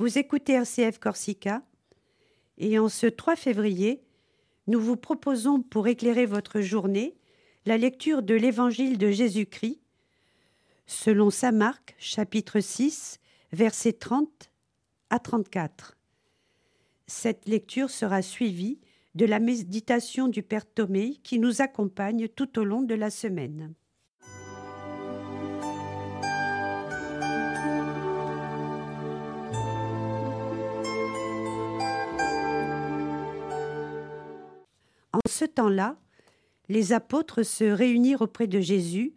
Vous écoutez RCF Corsica et en ce 3 février, nous vous proposons pour éclairer votre journée la lecture de l'Évangile de Jésus-Christ selon Saint Marc chapitre 6 versets 30 à 34. Cette lecture sera suivie de la méditation du Père Thomé qui nous accompagne tout au long de la semaine. En ce temps-là, les apôtres se réunirent auprès de Jésus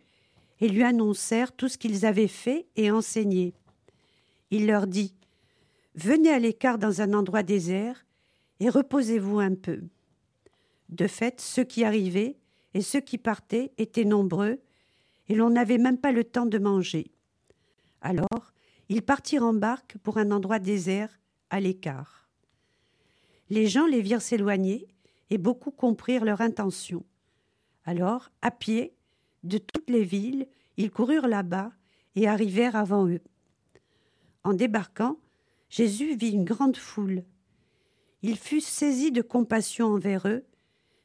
et lui annoncèrent tout ce qu'ils avaient fait et enseigné. Il leur dit Venez à l'écart dans un endroit désert et reposez-vous un peu. De fait, ceux qui arrivaient et ceux qui partaient étaient nombreux, et l'on n'avait même pas le temps de manger. Alors, ils partirent en barque pour un endroit désert, à l'écart. Les gens les virent s'éloigner, et beaucoup comprirent leur intention. Alors, à pied, de toutes les villes, ils coururent là-bas et arrivèrent avant eux. En débarquant, Jésus vit une grande foule. Il fut saisi de compassion envers eux,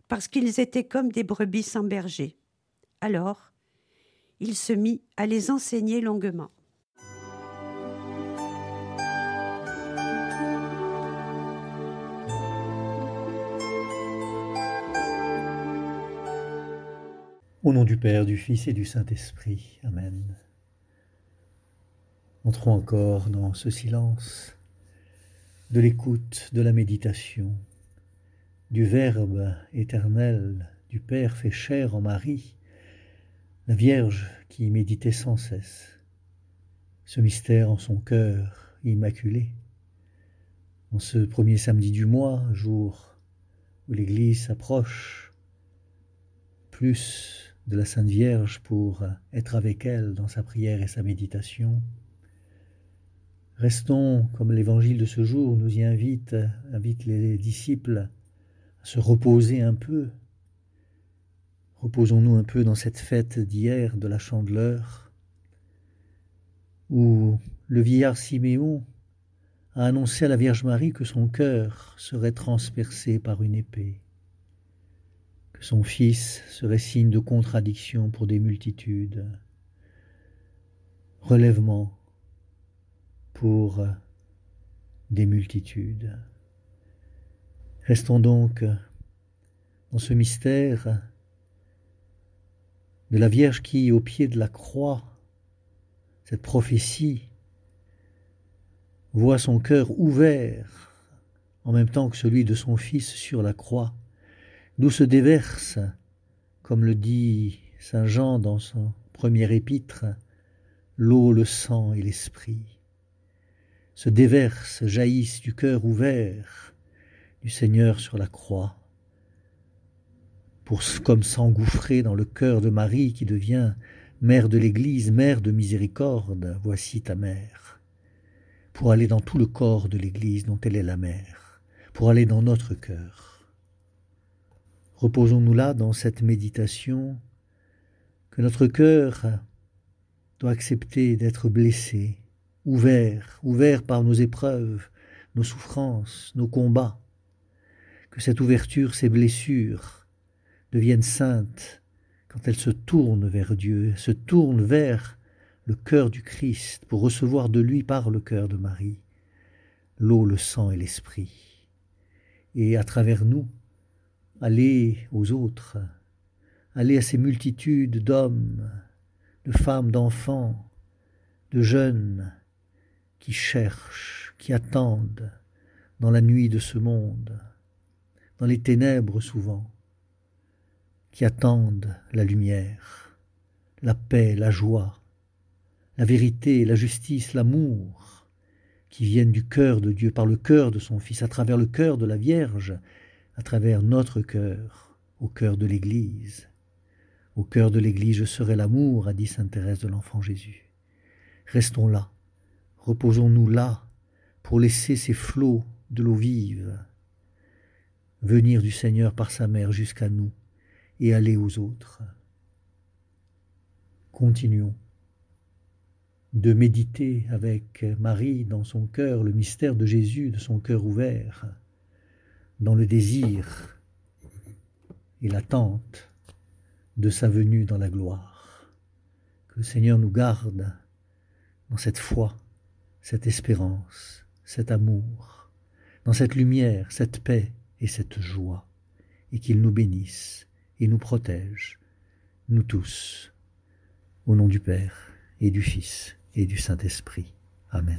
parce qu'ils étaient comme des brebis sans berger. Alors, il se mit à les enseigner longuement. Au nom du Père, du Fils et du Saint-Esprit. Amen. Entrons encore dans ce silence de l'écoute, de la méditation, du Verbe éternel, du Père fait chair en Marie, la Vierge qui méditait sans cesse, ce mystère en son cœur immaculé. En ce premier samedi du mois, jour où l'Église s'approche plus de la Sainte Vierge pour être avec elle dans sa prière et sa méditation. Restons, comme l'évangile de ce jour nous y invite, invite les disciples à se reposer un peu. Reposons-nous un peu dans cette fête d'hier de la Chandeleur, où le vieillard Siméon a annoncé à la Vierge Marie que son cœur serait transpercé par une épée son Fils serait signe de contradiction pour des multitudes, relèvement pour des multitudes. Restons donc dans ce mystère de la Vierge qui, au pied de la croix, cette prophétie, voit son cœur ouvert en même temps que celui de son Fils sur la croix d'où se déverse, comme le dit Saint Jean dans son premier épître, l'eau, le sang et l'esprit, se déversent, jaillissent du cœur ouvert du Seigneur sur la croix, pour comme s'engouffrer dans le cœur de Marie qui devient mère de l'Église, mère de miséricorde, voici ta mère, pour aller dans tout le corps de l'Église dont elle est la mère, pour aller dans notre cœur. Reposons-nous là dans cette méditation que notre cœur doit accepter d'être blessé, ouvert, ouvert par nos épreuves, nos souffrances, nos combats, que cette ouverture, ces blessures deviennent saintes quand elles se tournent vers Dieu, se tournent vers le cœur du Christ pour recevoir de lui par le cœur de Marie l'eau, le sang et l'esprit. Et à travers nous, aller aux autres, aller à ces multitudes d'hommes, de femmes, d'enfants, de jeunes qui cherchent, qui attendent dans la nuit de ce monde, dans les ténèbres souvent, qui attendent la lumière, la paix, la joie, la vérité, la justice, l'amour, qui viennent du cœur de Dieu, par le cœur de son Fils, à travers le cœur de la Vierge, à travers notre cœur, au cœur de l'Église. Au cœur de l'Église, je serai l'amour, a dit Sainte Thérèse de l'Enfant Jésus. Restons là, reposons-nous là, pour laisser ces flots de l'eau vive venir du Seigneur par sa mère jusqu'à nous et aller aux autres. Continuons de méditer avec Marie dans son cœur le mystère de Jésus, de son cœur ouvert, dans le désir et l'attente de sa venue dans la gloire. Que le Seigneur nous garde dans cette foi, cette espérance, cet amour, dans cette lumière, cette paix et cette joie, et qu'il nous bénisse et nous protège, nous tous, au nom du Père et du Fils et du Saint-Esprit. Amen.